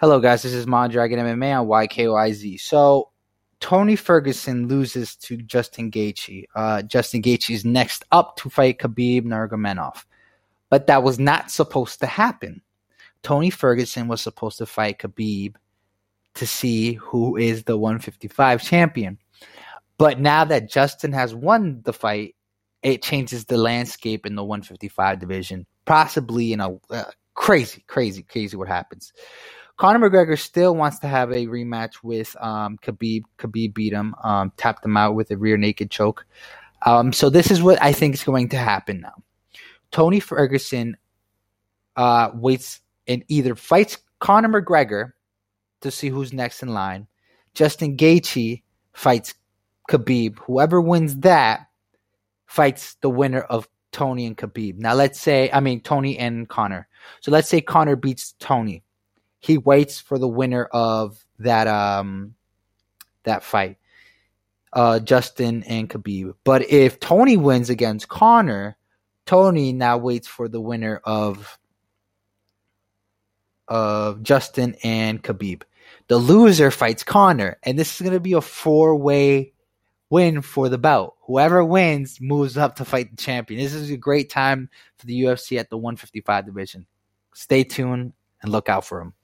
Hello, guys. This is Mondragon MMA on YKYZ. So, Tony Ferguson loses to Justin Gaethje. Uh, Justin Gaethje is next up to fight Khabib Nurmagomedov, but that was not supposed to happen. Tony Ferguson was supposed to fight Khabib to see who is the 155 champion. But now that Justin has won the fight, it changes the landscape in the 155 division, possibly in a uh, crazy, crazy, crazy what happens. Conor McGregor still wants to have a rematch with um, Khabib. Khabib beat him, um, tapped him out with a rear naked choke. Um, so this is what I think is going to happen now. Tony Ferguson uh, waits and either fights Conor McGregor to see who's next in line. Justin Gaethje fights Khabib. Whoever wins that fights the winner of Tony and Khabib. Now let's say, I mean Tony and Conor. So let's say Conor beats Tony he waits for the winner of that um that fight, uh, Justin and Khabib. But if Tony wins against Conor, Tony now waits for the winner of of Justin and Khabib. The loser fights Conor, and this is going to be a four way win for the belt. Whoever wins moves up to fight the champion. This is a great time for the UFC at the 155 division. Stay tuned and look out for him.